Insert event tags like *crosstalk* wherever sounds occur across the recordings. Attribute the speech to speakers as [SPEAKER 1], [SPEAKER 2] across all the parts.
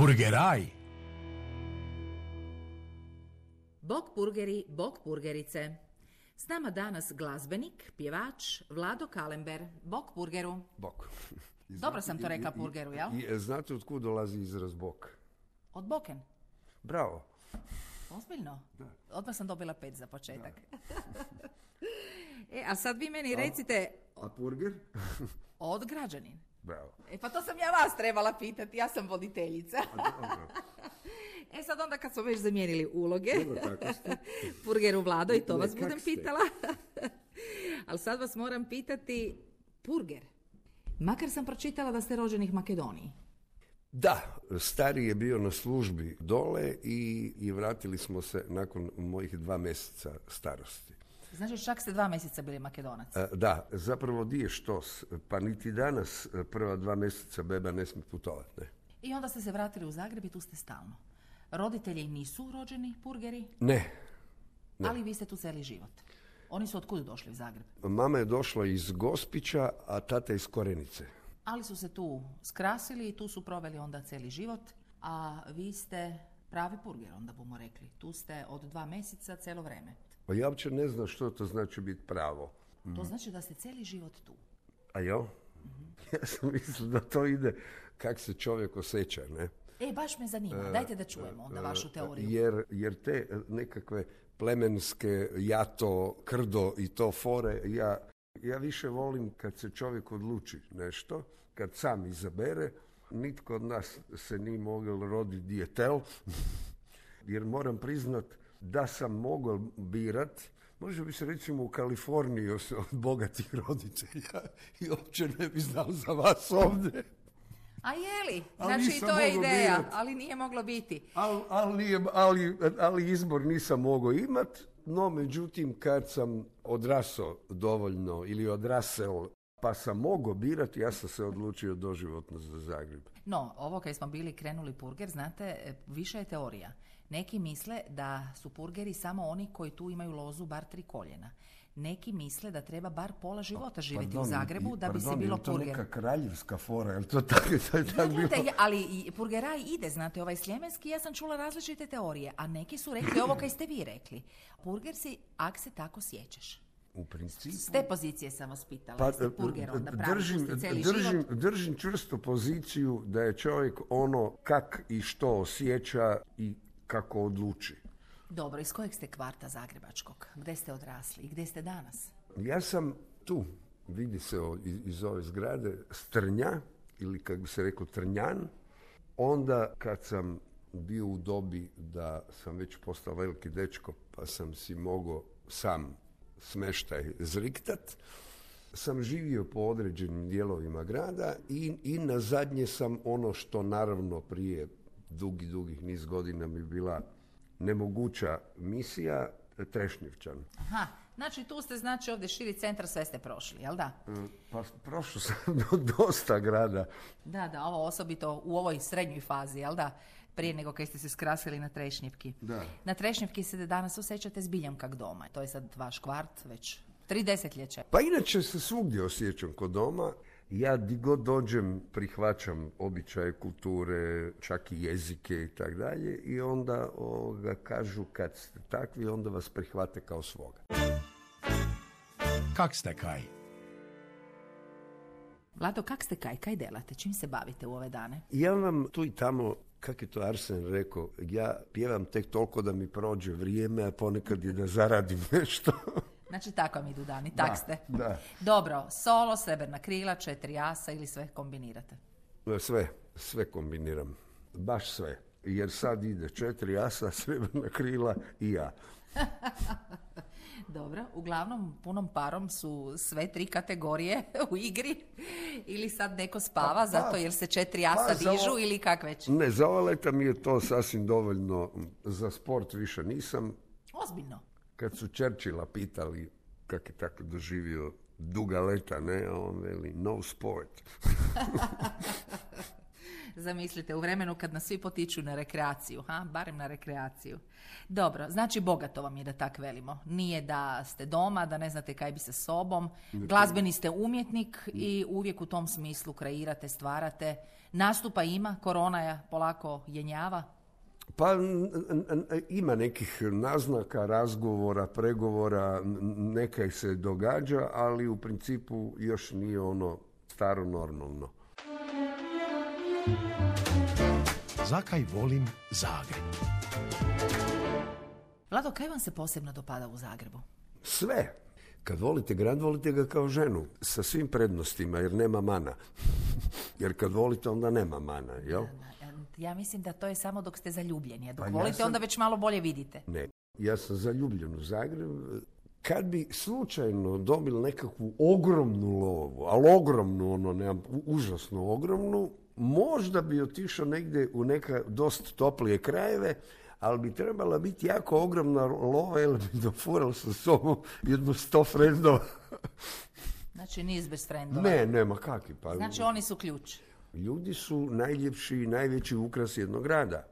[SPEAKER 1] Purgeraj.
[SPEAKER 2] Bok purgeri, bok purgerice. S nama danas glazbenik, pjevač Vlado Kalember. Bok purgeru.
[SPEAKER 3] Bok. I *laughs*
[SPEAKER 2] Dobro sam to rekla
[SPEAKER 3] i-
[SPEAKER 2] purgeru, jel?
[SPEAKER 3] I, znate od kud dolazi izraz bok?
[SPEAKER 2] Od boken.
[SPEAKER 3] Bravo.
[SPEAKER 2] Ozbiljno? Odmah sam dobila pet za početak. *laughs* e, a sad vi meni recite
[SPEAKER 3] A purger?
[SPEAKER 2] od građanin.
[SPEAKER 3] Bravo.
[SPEAKER 2] E pa to sam ja vas trebala pitati, ja sam voditeljica. *laughs* e sad onda kad smo već zamijenili uloge. Purgeru *laughs* Vlado i to vas budem pitala. *laughs* Ali sad vas moram pitati, Purger, makar sam pročitala da ste rođeni u Makedoniji.
[SPEAKER 3] Da, stari je bio na službi dole i, i vratili smo se nakon mojih dva mjeseca starosti.
[SPEAKER 2] Znači čak ste dva mjeseca bili Makedonac.
[SPEAKER 3] E, Da, zapravo di je štos, pa niti danas e, prva dva mjeseca beba ne smije putovati, ne?
[SPEAKER 2] I onda ste se vratili u Zagreb i tu ste stalno. Roditelji nisu rođeni Purgeri,
[SPEAKER 3] Ne,
[SPEAKER 2] ali vi ste tu cijeli život. Oni su otkud došli u Zagreb?
[SPEAKER 3] mama je došla iz Gospića, a tata iz Korenice.
[SPEAKER 2] Ali su se tu skrasili i tu su proveli onda cijeli život, a vi ste pravi Purger, onda bomo rekli. Tu ste od dva mjeseca cijelo vrijeme.
[SPEAKER 3] Pa ja uopće ne znam što to znači biti pravo.
[SPEAKER 2] To znači da ste cijeli život tu.
[SPEAKER 3] A jo? *laughs* Ja sam mislio da to ide kak se čovjek osjeća, ne?
[SPEAKER 2] E, baš me zanima. Dajte da čujemo onda vašu teoriju.
[SPEAKER 3] Jer, jer te e, nekakve plemenske jato, krdo i to fore, ja, ja više volim kad se čovjek odluči nešto, kad sam izabere, nitko od nas se nije mogao roditi dijetel, *laughs* jer moram priznat da sam mogao birat, Može bi se recimo u Kaliforniji od od bogatih roditelja i uopće ne bi znao za vas ovdje.
[SPEAKER 2] A je li? Znači, to je ideja,
[SPEAKER 3] birat.
[SPEAKER 2] ali nije moglo biti.
[SPEAKER 3] Ali, ali, nije- ali, ali izbor nisam mogao imat, no međutim kad sam odrasao dovoljno ili odrasel pa sam mogao birati, ja sam se odlučio doživotno za Zagreb.
[SPEAKER 2] No, ovo kad smo bili krenuli purger, znate, e, više je teorija. Neki misle da su purgeri samo oni koji tu imaju lozu bar tri koljena. Neki misle da treba bar pola života živjeti u Zagrebu da bi se bilo purger.
[SPEAKER 3] kraljevska fora, je to tako, *laughs* tako
[SPEAKER 2] je- ali purgeraj ide, znate, ovaj sljemenski, ja sam čula različite teorije, a neki su rekli ovo kaj ste vi rekli. Purger si, ak se tako sjećaš.
[SPEAKER 3] U principu...
[SPEAKER 2] S te pozicije sam vas pitala,
[SPEAKER 3] Pa,
[SPEAKER 2] jeste purger onda
[SPEAKER 3] držim,
[SPEAKER 2] cijeli
[SPEAKER 3] držim,
[SPEAKER 2] život.
[SPEAKER 3] držim čvrsto poziciju da je čovjek ono kak i što osjeća i kako odluči.
[SPEAKER 2] Dobro, iz kojeg ste kvarta Zagrebačkog? Gdje ste odrasli i gdje ste danas?
[SPEAKER 3] Ja sam tu, vidi se iz ove zgrade, Strnja, ili kako bi se reklo Trnjan. Onda kad sam bio u dobi da sam već postao veliki dečko, pa sam si mogao sam smeštaj zriktat, sam živio po određenim dijelovima grada i, i na zadnje sam ono što naravno prije dugi, dugih niz godina mi bila nemoguća misija, Trešnjevčan.
[SPEAKER 2] Aha, znači tu ste, znači ovdje širi centar, sve ste prošli, jel da?
[SPEAKER 3] Pa prošao sam do dosta grada.
[SPEAKER 2] Da, da, ovo osobito u ovoj srednjoj fazi, jel da? Prije nego kad ste se skrasili na Trešnjevki.
[SPEAKER 3] Da.
[SPEAKER 2] Na Trešnjevki se danas osjećate zbiljam kak doma. To je sad vaš kvart već tri desetljeća.
[SPEAKER 3] Pa inače se svugdje osjećam kod doma. Ja di god dođem prihvaćam običaje, kulture, čak i jezike i tak dalje i onda ovoga, kažu kad ste takvi onda vas prihvate kao svoga.
[SPEAKER 1] Kak ste kaj?
[SPEAKER 2] Vlado, kak ste kaj, kaj delate? Čim se bavite u ove dane?
[SPEAKER 3] Ja vam tu i tamo, kak je to Arsen rekao, ja pjevam tek toliko da mi prođe vrijeme, a ponekad i da zaradim *laughs* nešto.
[SPEAKER 2] Znači tako vam idu dani, tak
[SPEAKER 3] Da,
[SPEAKER 2] ste.
[SPEAKER 3] da.
[SPEAKER 2] Dobro, solo, srebrna krila, četiri asa ili sve kombinirate?
[SPEAKER 3] Sve, sve kombiniram. Baš sve. Jer sad ide četiri asa, *laughs* srebrna krila i ja. *laughs*
[SPEAKER 2] Dobro, uglavnom punom parom su sve tri kategorije *laughs* u igri ili sad neko spava
[SPEAKER 3] Pa, pa,
[SPEAKER 2] zato jer se četiri asa
[SPEAKER 3] pa,
[SPEAKER 2] dižu ili kak već?
[SPEAKER 3] Ne, za ova leta mi je to sasvim dovoljno. Za sport više nisam.
[SPEAKER 2] Ozbiljno.
[SPEAKER 3] Kad su Churchilla pitali kak je tako doživio duga leta, ne, a on veli no sport. *laughs*
[SPEAKER 2] Zamislite, u vremenu kad nas svi potiču na rekreaciju, ha? barem na rekreaciju. Dobro, znači bogato vam je da tak velimo. Nije da ste doma, da ne znate kaj bi sa sobom. Glazbeni ste umjetnik i uvijek u tom smislu kreirate, stvarate. Nastupa ima, korona je polako jenjava.
[SPEAKER 3] Pa ima nekih naznaka, razgovora, pregovora, n- neka se događa, ali u principu još nije ono staro normalno.
[SPEAKER 1] Zakaj volim Zagreb?
[SPEAKER 2] Vlado, kaj vam se posebno dopada u Zagrebu?
[SPEAKER 3] Sve. Kad volite grad, volite ga kao ženu. Sa svim prednostima, jer nema mana. *laughs* jer kad volite, onda nema mana, jel?
[SPEAKER 2] Ja mislim da to je samo dok ste zaljubljeni, a dok
[SPEAKER 3] Pa ja
[SPEAKER 2] volite
[SPEAKER 3] sam-
[SPEAKER 2] onda već malo bolje vidite.
[SPEAKER 3] Ne. Ja sam zaljubljen u Zagreb. Kad bi slučajno dobili nekakvu ogromnu lovu, ali ogromnu, ono, nemam, užasno ogromnu, možda bi otišao negdje u neka dosta toplije krajeve, ali bi trebala biti jako ogromna lova, jer bi dofurao sa sobom jedno sto frendova.
[SPEAKER 2] Znači niz bez frendova.
[SPEAKER 3] ne, nema kakvi. Pa,
[SPEAKER 2] Znači oni su ključ.
[SPEAKER 3] Ljudi su najljepši i najveći ukras jednog grada.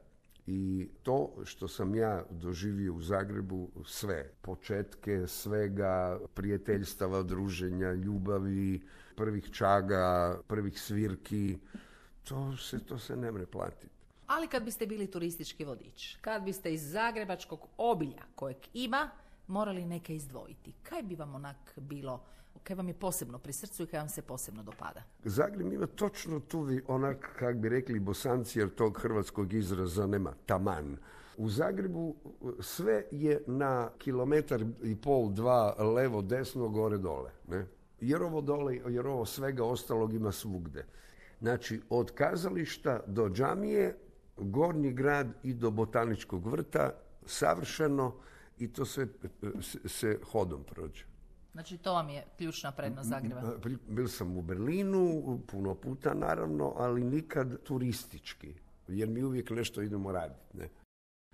[SPEAKER 3] I to što sam ja doživio u Zagrebu, sve, početke svega, prijateljstava, druženja, ljubavi, prvih čaga, prvih svirki, to se, to se ne mre platiti.
[SPEAKER 2] Ali kad biste bili turistički vodič, kad biste iz zagrebačkog obilja kojeg ima, morali neke izdvojiti, kaj bi vam onak bilo, kaj vam je posebno pri srcu i kaj vam se posebno dopada?
[SPEAKER 3] Zagreb ima točno tu, onak, kak bi rekli bosanci, jer tog hrvatskog izraza nema, taman. U Zagrebu uh, sve je na kilometar i pol, dva, levo, desno, gore, dole. Ne? Jer ovo dole, jer ovo svega ostalog ima svugde. Znači, od kazališta do džamije, gornji grad i do botaničkog vrta, savršeno i to sve uh, se, se hodom prođe.
[SPEAKER 2] Znači to vam je ključna prednost Zagreba.
[SPEAKER 3] Bil- sam u Berlinu puno puta naravno, ali nikad turistički, jer mi uvijek nešto idemo raditi. Ne?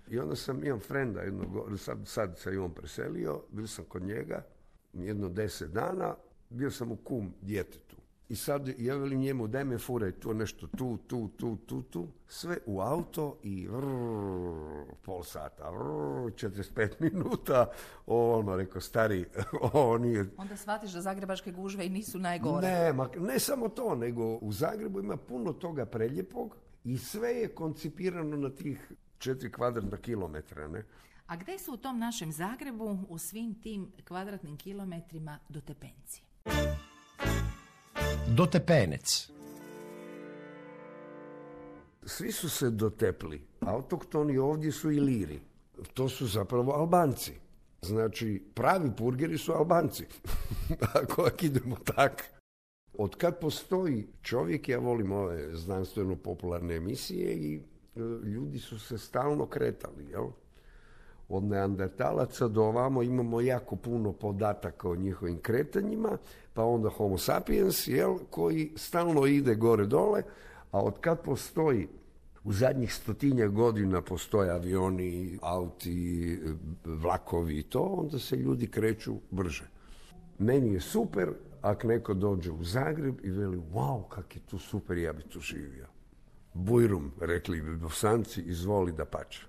[SPEAKER 3] I onda sam, imam frenda, jednog, sad, sad se i on preselio, bil sam kod njega jedno deset dana, bio sam u kum djetetu. I sad ja velim njemu, daj me furaj tu nešto, tu, tu, tu, tu, tu, sve u auto i vrrr, pol sata, vrrr, 45 *laughs* minuta, ono, rekao, stari, *laughs* ovo nije,
[SPEAKER 2] Onda shvatiš da zagrebačke gužve i nisu najgore.
[SPEAKER 3] ne, ma, ne samo to, nego u Zagrebu ima puno toga preljepog i sve je koncipirano na tih četiri kvadratna kilometra, ne?
[SPEAKER 2] A gdje su u tom našem Zagrebu u svim tim kvadratnim kilometrima dotepenci?
[SPEAKER 1] Dotepenec.
[SPEAKER 3] Svi su se dotepli. Autoktoni ovdje su i liri. To su zapravo Albanci. Znači, pravi purgeri su Albanci. *laughs* Ako idemo tak. Od kad postoji čovjek, ja volim ove znanstveno-popularne emisije i e, ljudi su se stalno kretali, jel? Od neandertalaca do ovamo imamo jako puno podataka o njihovim kretanjima, pa onda homo sapiens, jel, koji stalno ide gore-dole, a od kad postoji u zadnjih stotinja godina postoje avioni, auti, vlakovi i to, onda se ljudi kreću brže. Meni je super ako neko dođe u Zagreb i veli, wow, kak je tu super, ja bi tu živio. Bujrum, rekli bi bosanci, izvoli da pače.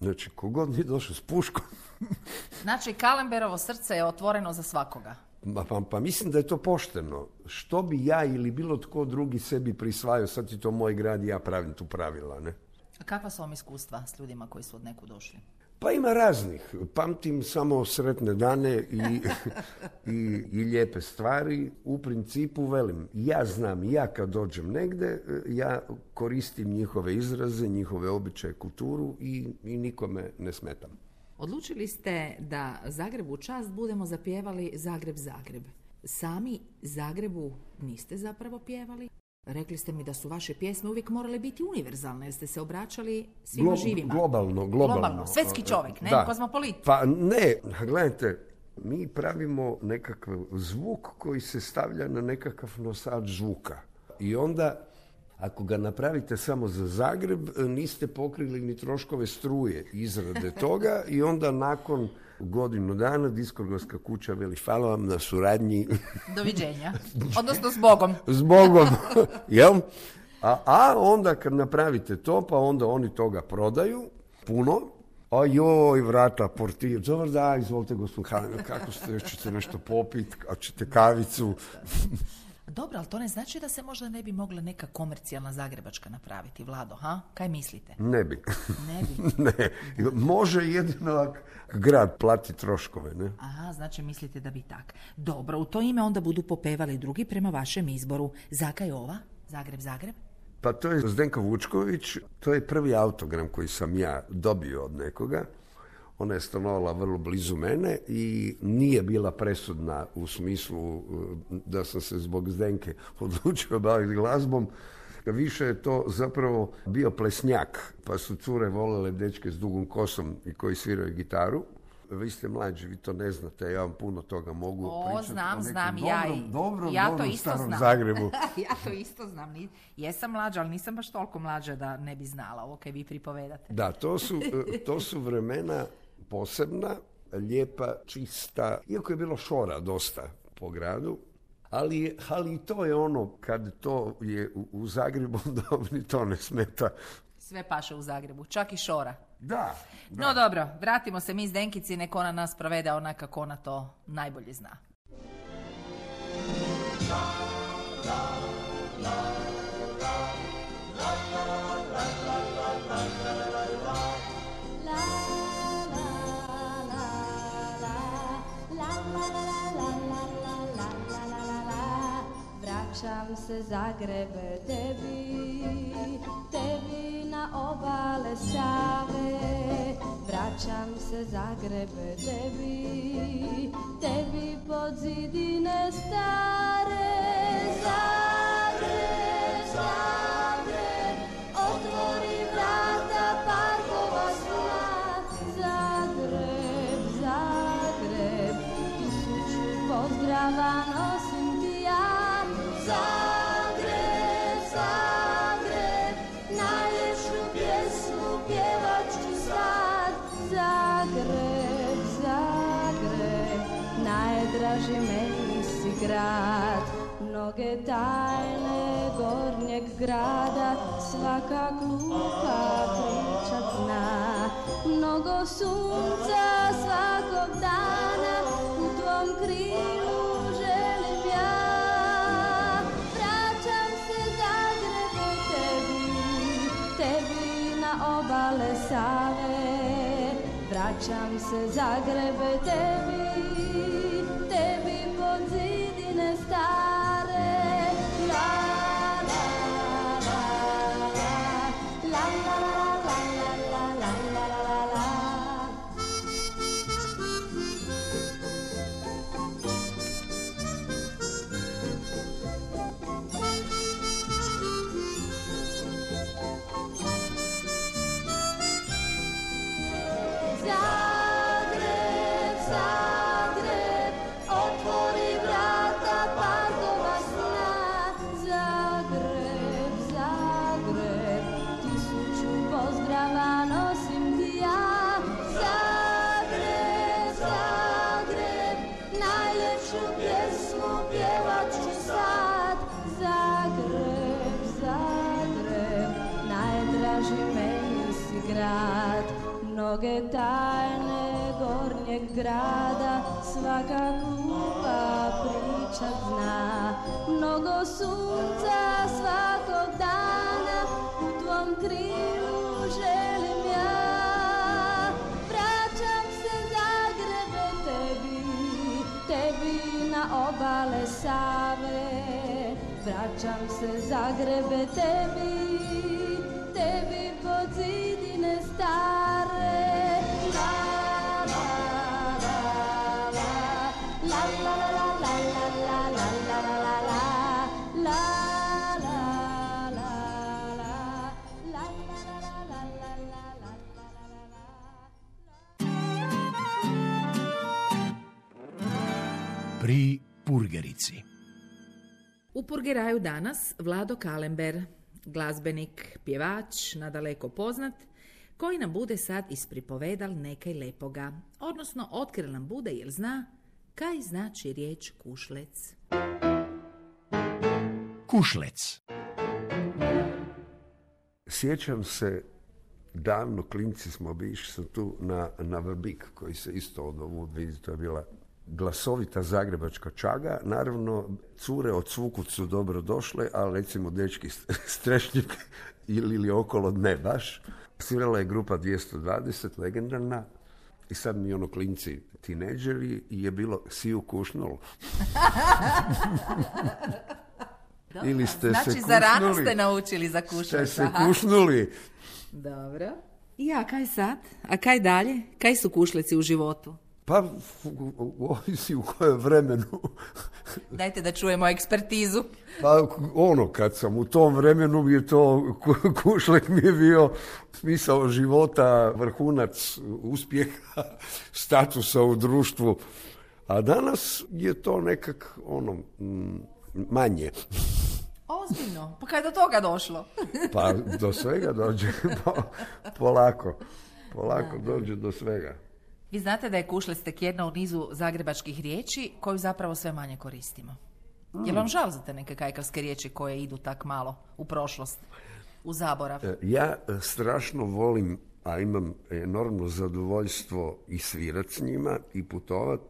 [SPEAKER 3] Znači, kogod nije došao s puškom, *laughs*
[SPEAKER 2] Znači, Kalemberovo srce je otvoreno za svakoga.
[SPEAKER 3] ma, pa, pa mislim da je to pošteno. Što bi ja ili bilo tko drugi sebi prisvajao, sad je to moj grad i ja pravim tu pravila, ne?
[SPEAKER 2] A kakva su vam iskustva s ljudima koji su od neku došli?
[SPEAKER 3] Pa ima raznih. Pamtim samo sretne dane i, *laughs* i, i lijepe stvari. U principu, velim, ja znam, ja kad dođem negde, ja koristim njihove izraze, njihove običaje, kulturu i, i nikome ne smetam.
[SPEAKER 2] Odlučili ste da Zagrebu u čast budemo zapjevali Zagreb, Zagreb. Sami Zagrebu niste zapravo pjevali? Rekli ste mi da su vaše pjesme uvijek morale biti univerzalne, jer ste se obraćali svima
[SPEAKER 3] Glo-
[SPEAKER 2] živima.
[SPEAKER 3] Globalno, globalno.
[SPEAKER 2] Globalno, svetski čovjek, ne?
[SPEAKER 3] Da.
[SPEAKER 2] Kozmopolit.
[SPEAKER 3] Pa ne, gledajte, mi pravimo nekakav zvuk koji se stavlja na nekakav nosač zvuka. I onda, ako ga napravite samo za Zagreb, niste pokrili ni troškove struje izrade toga i onda nakon godinu dana diskografska kuća veli hvala vam na suradnji *laughs*
[SPEAKER 2] Doviđenja. *laughs* Odnosno s Bogom.
[SPEAKER 3] s Bogom. *laughs* Jel? A, a onda kad napravite to, pa onda oni toga prodaju, puno, a joj, vrata, portir, dobar da, izvolite gospodin kako ste, ćete nešto popit, a ćete kavicu.
[SPEAKER 2] Dobro, ali to ne znači da se možda ne bi mogla neka komercijalna zagrebačka napraviti, Vlado, ha? Kaj mislite?
[SPEAKER 3] Ne bi.
[SPEAKER 2] Ne bi. *laughs*
[SPEAKER 3] ne. Može jedino ako grad plati troškove, ne?
[SPEAKER 2] Aha, znači mislite da bi tak. Dobro, u to ime onda budu popevali drugi prema vašem izboru. Zakaj ova? Zagreb, Zagreb?
[SPEAKER 3] Pa to je Zdenka Vučković, to je prvi autogram koji sam ja dobio od nekoga. Ona je stanovala vrlo blizu mene i nije bila presudna u smislu uh, da sam se zbog Zdenke *laughs* odlučio baviti glazbom. Više je to zapravo bio plesnjak, pa su cure volele dečke s dugom kosom i koji sviraju gitaru. Vi ste mlađi, vi to ne znate, ja vam puno toga mogu
[SPEAKER 2] O,
[SPEAKER 3] pričati
[SPEAKER 2] znam,
[SPEAKER 3] o
[SPEAKER 2] znam,
[SPEAKER 3] dobrom,
[SPEAKER 2] ja i-
[SPEAKER 3] dobrom,
[SPEAKER 2] ja to isto
[SPEAKER 3] starom
[SPEAKER 2] znam.
[SPEAKER 3] Zagrebu. *laughs*
[SPEAKER 2] ja to isto znam. Jesam mlađa, ali nisam baš toliko mlađa da ne bi znala ovo kaj vi pripovedate.
[SPEAKER 3] Da, to su, e, *laughs* to su vremena posebna, lijepa, čista, iako je bilo šora dosta po gradu, ali, ali i to je ono, kad to je u, u Zagrebu, *laughs* da ni to ne smeta.
[SPEAKER 2] Sve paše u Zagrebu, čak i šora.
[SPEAKER 3] Da,
[SPEAKER 2] No dobro, vratimo se mi s Denkici, nek ona nas provede onak kako ona to najbolje zna.
[SPEAKER 4] Vraćam se Zagrebe tebi, tebi na obale Save. Vraćam se Zagrebe tebi, tebi pod zidine stare. Zagreb, Zagreb, otvori vrata parkova sva. Zagreb, Zagreb, tisuću pozdrava Tajne gornjeg grada, svaka klupa priča zna. Mnogo sunca svakog dana u tvom krilu želim ja. Vraćam se Zagrebe tebi, tebi na obale Save. Vraćam se Zagrebe tebi tajne gornjeg grada svaka kupa priča zna. Mnogo sunca svakog dana u tvom krilu želim ja. Vraćam se Zagrebe tebi, tebi na obale Save. Vraćam se Zagrebe tebi, tebi pod
[SPEAKER 2] U Purgeraju danas Vlado Kalember, glazbenik, pjevač, nadaleko poznat, koji nam bude sad ispripovedal nekaj lepoga, odnosno otkril nam bude jer zna kaj znači riječ kušlec.
[SPEAKER 1] Kušlec.
[SPEAKER 3] Sjećam se, davno klinci smo bi išli sam tu na, na Vrbik, koji se isto od ovu vidi, to je bila glasovita zagrebačka čaga. Naravno, cure od svukut su dobro došle, ali recimo dečki *laughs* Strešnjik ili, ili okolo ne baš. Svirala je grupa 220, legendarna, i sad mi ono klinci tineđeri je bilo siju kušnul. Ili ste
[SPEAKER 2] znači,
[SPEAKER 3] se
[SPEAKER 2] za rano
[SPEAKER 3] kušnuli.
[SPEAKER 2] ste naučili za
[SPEAKER 3] Ste
[SPEAKER 2] kušlec.
[SPEAKER 3] se
[SPEAKER 2] aha.
[SPEAKER 3] kušnuli.
[SPEAKER 2] Dobro. Ja, kaj sad? A kaj dalje? Kaj su kušleci u životu?
[SPEAKER 3] Pa, ovisi u kojem vremenu. *laughs*
[SPEAKER 2] Dajte da čujemo ekspertizu.
[SPEAKER 3] Pa ono, kad sam u tom vremenu mi je to, ku- kušlek mi je bio smisao života, vrhunac uspjeha, *laughs* statusa u društvu. A danas je to nekak ono, manje. *laughs*
[SPEAKER 2] Ozbiljno? Pa kaj je do toga došlo?
[SPEAKER 3] Pa do svega dođe po- polako. Polako dođe do svega.
[SPEAKER 2] Vi znate da je kušlec tek jedna u nizu zagrebačkih riječi koju zapravo sve manje koristimo. Je li vam žal za te neke kajkavske riječi koje idu tak malo u prošlost, u zaborav?
[SPEAKER 3] E, Ja e, strašno volim, a imam enormno zadovoljstvo i svirat s njima i putovat.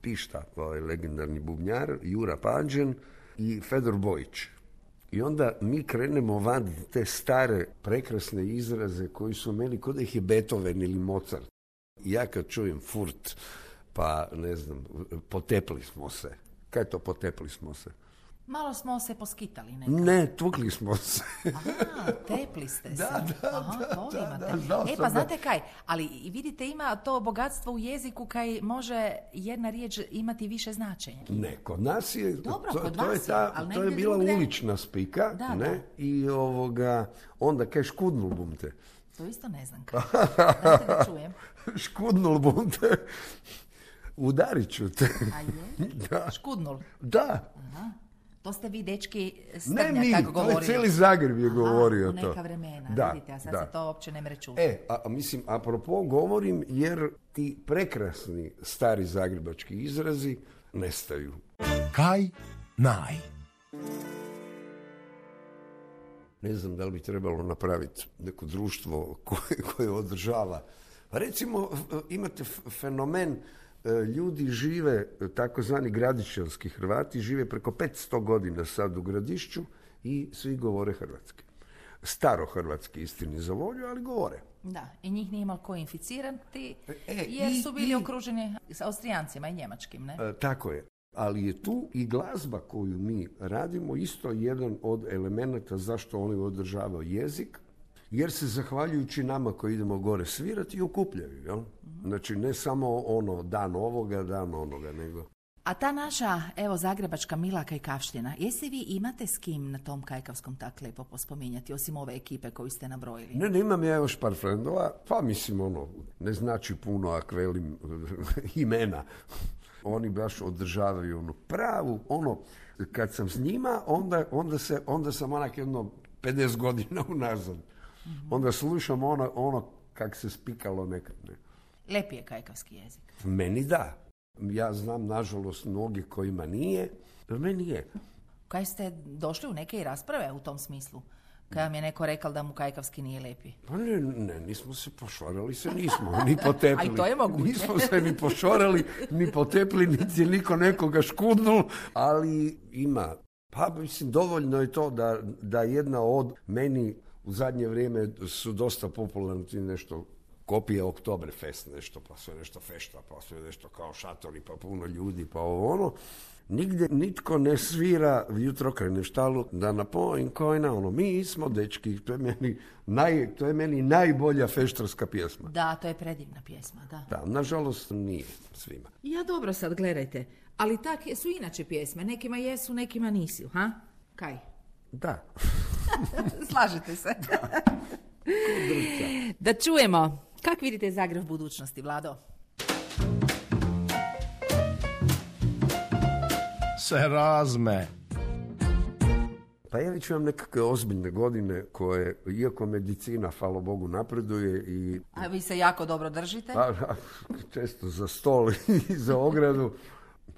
[SPEAKER 3] Pišta, ovaj legendarni bubnjar, Jura Panđen i Fedor Bojić. I onda mi krenemo van te stare, prekrasne izraze koji su meni kod ih je Beethoven ili Mozart. Ja kad čujem furt, pa ne znam, potepli smo se. Kaj je to potepli smo se?
[SPEAKER 2] Malo smo se poskitali nekako.
[SPEAKER 3] Ne, tukli smo se.
[SPEAKER 2] Aha, tepli ste *laughs* se.
[SPEAKER 3] Da, da,
[SPEAKER 2] Aha,
[SPEAKER 3] da,
[SPEAKER 2] to
[SPEAKER 3] da,
[SPEAKER 2] imate.
[SPEAKER 3] da, znao
[SPEAKER 2] e pa
[SPEAKER 3] da-
[SPEAKER 2] znate kaj, ali vidite ima to bogatstvo u jeziku kaj može jedna riječ imati više značenja.
[SPEAKER 3] Ne, kod nas je,
[SPEAKER 2] Dobro,
[SPEAKER 3] to,
[SPEAKER 2] kod
[SPEAKER 3] to je,
[SPEAKER 2] vas je,
[SPEAKER 3] ta,
[SPEAKER 2] ali
[SPEAKER 3] to je bila ulična spika,
[SPEAKER 2] Da,
[SPEAKER 3] ne,
[SPEAKER 2] da.
[SPEAKER 3] i ovoga, onda kaj škudnul bumte.
[SPEAKER 2] To isto ne znam kaj. *laughs* Dajte da čujem.
[SPEAKER 3] škudnul bumte, udarit ću te.
[SPEAKER 2] A je? *laughs*
[SPEAKER 3] da,
[SPEAKER 2] Škudnul.
[SPEAKER 3] da,
[SPEAKER 2] To ste vi dečki
[SPEAKER 3] ne mi,
[SPEAKER 2] kako
[SPEAKER 3] to
[SPEAKER 2] govorili.
[SPEAKER 3] je cijeli Zagreb je
[SPEAKER 2] Aha,
[SPEAKER 3] govorio
[SPEAKER 2] u
[SPEAKER 3] to.
[SPEAKER 2] neka vremena,
[SPEAKER 3] Da,
[SPEAKER 2] vidite, a sad
[SPEAKER 3] da.
[SPEAKER 2] se to uopće ne mre čuti.
[SPEAKER 3] E, a, a mislim, apropo govorim jer ti prekrasni stari zagrebački izrazi nestaju.
[SPEAKER 1] Kaj naj.
[SPEAKER 3] Ne znam da li bi trebalo napraviti neko društvo koje, koje održava. Pa recimo imate fenomen e, ljudi žive, e, takozvani gradišćanski Hrvati, žive preko 500 godina sad u gradišću i svi govore hrvatski. Staro hrvatski istini za volju, ali govore.
[SPEAKER 2] Da, i njih nije imalo ko inficirati,
[SPEAKER 3] E,
[SPEAKER 2] jer
[SPEAKER 3] i-
[SPEAKER 2] su bili
[SPEAKER 3] i-
[SPEAKER 2] okruženi s Austrijancima i Njemačkim, ne?
[SPEAKER 3] E, tako je. Ali je tu i glazba koju mi radimo isto jedan od elemenata zašto oni održavaju jezik, jer se zahvaljujući nama koji idemo gore svirati i okupljaju. Jel? Znači ne samo ono dan ovoga, dan onoga, nego...
[SPEAKER 2] A ta naša, evo, zagrebačka Mila Kajkavština, jesi vi imate s kim na tom kajkavskom tak lepo pospominjati, osim ove ekipe koju ste nabrojili?
[SPEAKER 3] Ne, ne, imam ja još par frendova, pa mislim ono, ne znači puno ako velim *laughs* imena. Oni baš održavaju onu pravu, ono, kad sam s njima, onda, onda, se, onda sam onak jedno 50 godina *laughs* unazad. Onda slušam ono, ono kak se spikalo nekad. Ne.
[SPEAKER 2] Lepi je kajkavski jezik.
[SPEAKER 3] Meni da. Ja znam, nažalost, mnogi kojima nije, meni je.
[SPEAKER 2] Kaj ste došli u neke rasprave u tom smislu? Kaj vam je neko rekao da mu kajkavski nije lepi?
[SPEAKER 3] Pa ne, ne, nismo se pošorali se, nismo, ni potepili. *laughs*
[SPEAKER 2] A i to je moguće.
[SPEAKER 3] Nismo se ni pošorali, ni potepili, niti je niko nekoga škudnul, ali ima. Pa mislim, dovoljno je to da, da jedna od meni u zadnje vrijeme su dosta popularni ti nešto kopije Oktoberfest nešto, pa sve nešto fešta, pa sve nešto kao šatori, pa puno ljudi, pa ovo ono. Nigdje nitko ne svira jutro krenem štalu da na poin kojna, ono, mi smo dečki, to je meni, naj, to je meni najbolja feštarska pjesma.
[SPEAKER 2] Da, to je predivna pjesma, da.
[SPEAKER 3] Da, nažalost nije svima.
[SPEAKER 2] Ja dobro sad, gledajte. Ali tak su inače pjesme. Nekima jesu, nekima nisu, ha? Kaj?
[SPEAKER 3] Da. *laughs*
[SPEAKER 2] Slažete se. da *laughs* čujemo. Kak vidite Zagreb budućnosti, Vlado?
[SPEAKER 1] se razme.
[SPEAKER 3] Pa ja već imam nekakve ozbiljne godine koje, iako medicina, hvala Bogu, napreduje i
[SPEAKER 2] A vi se jako dobro držite.
[SPEAKER 3] pa, često za stol *laughs* i za ogradu,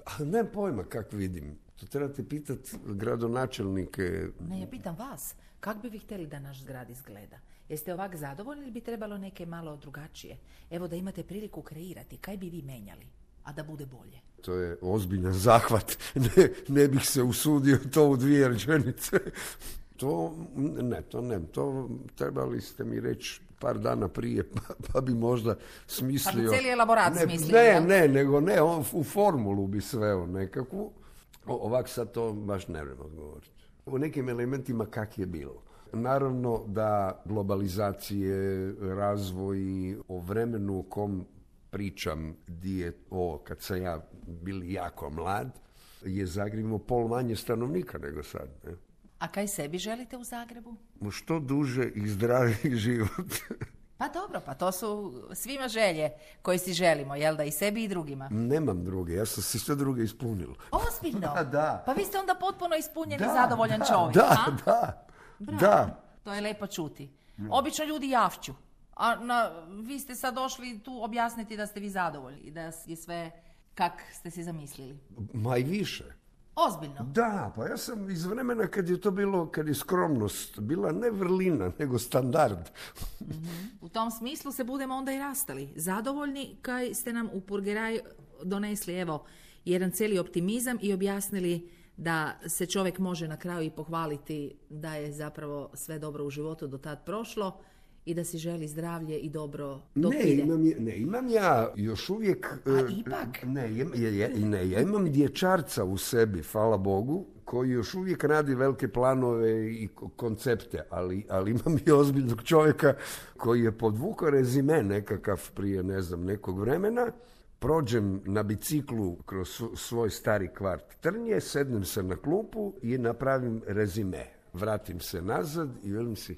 [SPEAKER 3] a ne pojma kak vidim. To trebate pitati gradonačelnike.
[SPEAKER 2] Ne, ja pitam vas, kako bi vi htjeli da naš zgrad izgleda? Jeste ovak zadovoljni ili bi trebalo neke malo drugačije? Evo da imate priliku kreirati, kaj bi vi menjali, a da bude bolje?
[SPEAKER 3] To je ozbiljan zahvat. *laughs* Ne, ne bih se usudio to u dvije rečenice. *laughs* To, ne, to ne. To trebali ste mi reći par dana prije, pa, pa bi možda smislio...
[SPEAKER 2] Pa cijeli elaborat
[SPEAKER 3] ne,
[SPEAKER 2] smislio,
[SPEAKER 3] Ne, ne, nego ne, on, u formulu bi sveo nekakvu. O, ovak sad to baš ne vrem odgovoriti. U nekim elementima kak je bilo. Naravno da globalizacije, razvoj, o vremenu u kom pričam di je o, kad sam ja bili jako mlad, je Zagreb imao pol manje stanovnika nego sad. Ne?
[SPEAKER 2] A kaj sebi želite u Zagrebu?
[SPEAKER 3] Što duže i zdraviji život. *laughs*
[SPEAKER 2] Pa dobro, pa to su svima želje koje si želimo, jel da i sebi i drugima.
[SPEAKER 3] Nemam druge, ja sam si sve druge ispunil.
[SPEAKER 2] Ozbiljno? *laughs*
[SPEAKER 3] Da, da.
[SPEAKER 2] Pa vi ste onda potpuno ispunjeni,
[SPEAKER 3] Da,
[SPEAKER 2] zadovoljan
[SPEAKER 3] da,
[SPEAKER 2] čovjek,
[SPEAKER 3] Da,
[SPEAKER 2] a?
[SPEAKER 3] da,
[SPEAKER 2] Bravo.
[SPEAKER 3] da.
[SPEAKER 2] To je lepo čuti. Obično ljudi javču. A na, vi ste sad došli tu objasniti da ste vi zadovoljni i da je sve kak ste si zamislili.
[SPEAKER 3] Ma i više.
[SPEAKER 2] Ozbiljno.
[SPEAKER 3] Da, pa ja sam iz vremena kad je to bilo, kad je skromnost bila ne vrlina, nego standard.
[SPEAKER 2] U tom smislu se budemo onda i rastali. Zadovoljni kaj ste nam u Purgeraj donesli, evo, jedan cijeli optimizam i objasnili da se čovjek može na kraju i pohvaliti da je zapravo sve dobro u životu do tad prošlo i da si želi zdravlje i dobro dok
[SPEAKER 3] Ne
[SPEAKER 2] ide.
[SPEAKER 3] imam, ne, imam ja još uvijek...
[SPEAKER 2] A
[SPEAKER 3] e,
[SPEAKER 2] ipak?
[SPEAKER 3] Ne, je- ne, ja imam dječarca u sebi, hvala Bogu, koji još uvijek radi velike planove i ko- koncepte, ali, ali imam i ozbiljnog čovjeka koji je podvukao rezime nekakav prije, ne znam, nekog vremena, prođem na biciklu kroz svoj stari kvart Trnje, sednem se na klupu i napravim rezime. Vratim se nazad i velim si,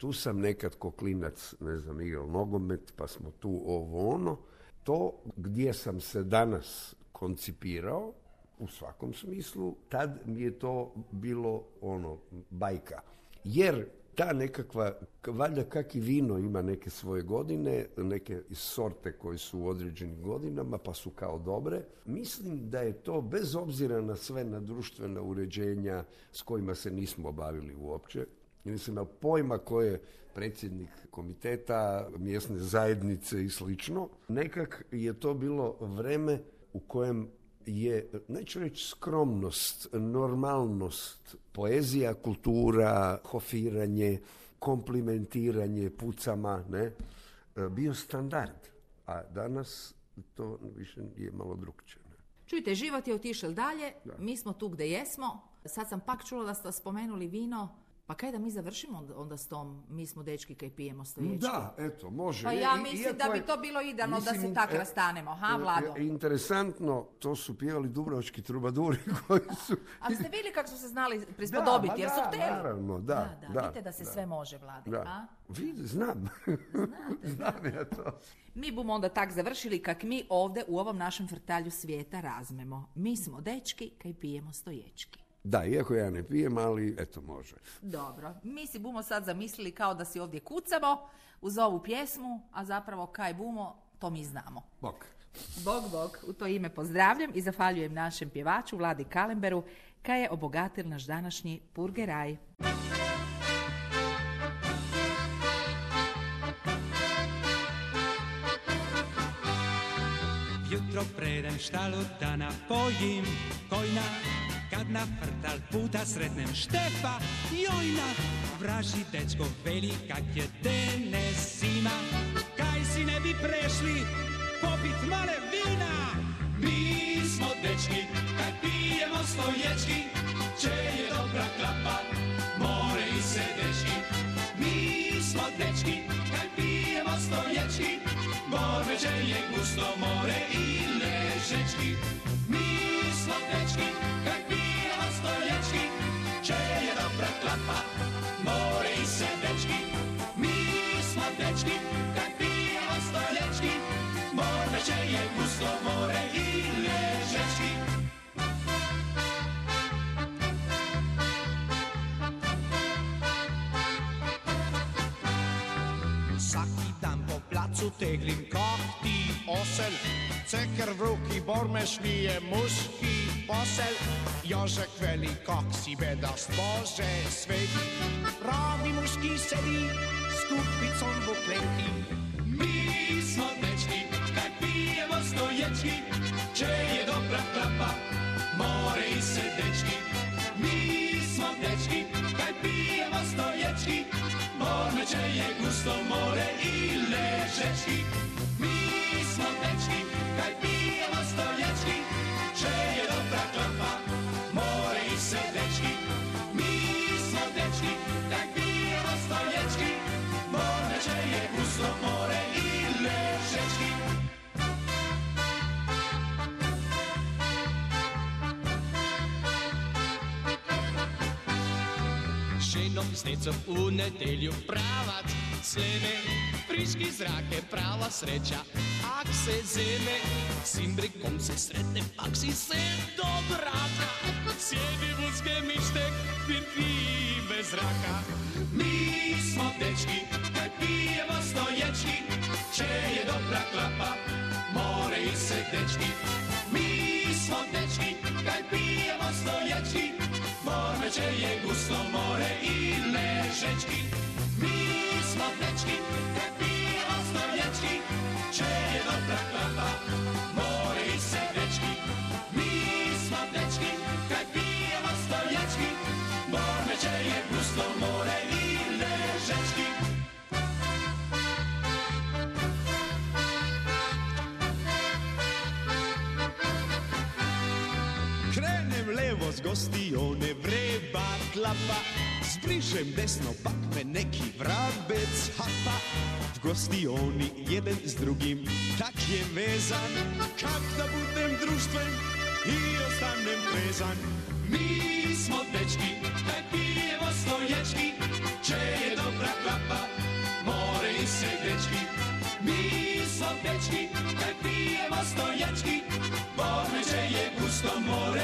[SPEAKER 3] tu sam nekad ko klinac, ne znam, igrao nogomet, pa smo tu ovo ono. To gdje sam se danas koncipirao, u svakom smislu, tad mi je to bilo ono, bajka. Jer ta nekakva, valjda kak i vino ima neke svoje godine, neke sorte koje su u određenim godinama, pa su kao dobre. Mislim da je to, bez obzira na sve na društvena uređenja s kojima se nismo bavili uopće, nisam imao pojma ko je predsjednik komiteta, mjesne zajednice i slično. Nekak je to bilo vreme u kojem je, neću reći skromnost, normalnost, poezija, kultura, hofiranje, komplimentiranje pucama, ne, e, bio standard. A danas to više je malo drugčije. ne.
[SPEAKER 2] Čujte, život je otišao dalje, mi smo tu gdje jesmo. Sad sam pak čula da ste spomenuli vino, pa kaj da mi završimo onda, s tom, mi smo dečki kaj pijemo stojeći.
[SPEAKER 3] Da, eto, može.
[SPEAKER 2] Pa ja mislim
[SPEAKER 3] iako
[SPEAKER 2] da bi to bilo idealno da se tak
[SPEAKER 3] e,
[SPEAKER 2] rastanemo, ha,
[SPEAKER 3] e,
[SPEAKER 2] Vlado?
[SPEAKER 3] e, Interesantno, to su pjevali dubrovački trubaduri *laughs* koji su...
[SPEAKER 2] Ali ste vidjeli kako su se znali prispodobiti, jer su
[SPEAKER 3] da,
[SPEAKER 2] htjeli.
[SPEAKER 3] naravno, da,
[SPEAKER 2] da, da,
[SPEAKER 3] da,
[SPEAKER 2] vidite da se sve može, Vlade,
[SPEAKER 3] Da.
[SPEAKER 2] a?
[SPEAKER 3] Vidi, znam. *laughs* znam ja to.
[SPEAKER 2] Mi bumo onda tak završili kak mi ovdje u ovom našem vrtalju svijeta razmemo. Mi smo dečki kaj pijemo stoječki.
[SPEAKER 3] Da, iako ja ne pijem, ali eto može.
[SPEAKER 2] Dobro, mi si bumo sad zamislili kao da si ovdje kucamo uz ovu pjesmu, a zapravo kaj bumo, to mi znamo.
[SPEAKER 3] Bok.
[SPEAKER 2] Bog, bog, u to ime pozdravljam i zahvaljujem našem pjevaču Vladi Kalemberu, kaj je obogatil naš današnji purgeraj.
[SPEAKER 5] Jutro predem štalu da napojim kojna Kad na frtal puta sretnem Štefa jojna Vraži dečko veli kak je denes zima Kaj si ne bi prešli popit male vina. Mi smo dečki kaj pijemo stoječki Če je
[SPEAKER 6] uteglim kahti osel, cekervruki vormes viie muski posel. Jožek veli kaksi vedast Bože sveti, raavimuski sedi, skupits on bukleti. poprzeczki,
[SPEAKER 5] mi smoteczki, kaj pijemo stojeczki, če je dobra klopa, mojej srdeczki. Mi smoteczki, kaj pijemo stojeczki, morne, że je pusto more i leżeczki. Še
[SPEAKER 7] eno pisnico v nedeljo pravat, sleme Friški zrake prava sreća. Ak se zeme S imbrikom se sretne Pak si se dobrača Sjedi vuske mištek Pir pi bez zraka
[SPEAKER 5] Mi smo dečki, kaj pijemo stoječki, če je dobra klapa, more i se dečki.
[SPEAKER 6] Vreba klapa Zbrišem desno, pak me neki vrabec hapa. V gostioni jeden s drugim tak je vezan. Kak da budem društven i ostanem trezan.
[SPEAKER 5] Mi smo dečki, kaj pijemo stoječki, če je dobra klapa, more i se dečki. Mi smo dečki, kaj pijemo stoječki, borme če je gusto more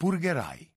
[SPEAKER 5] klapa,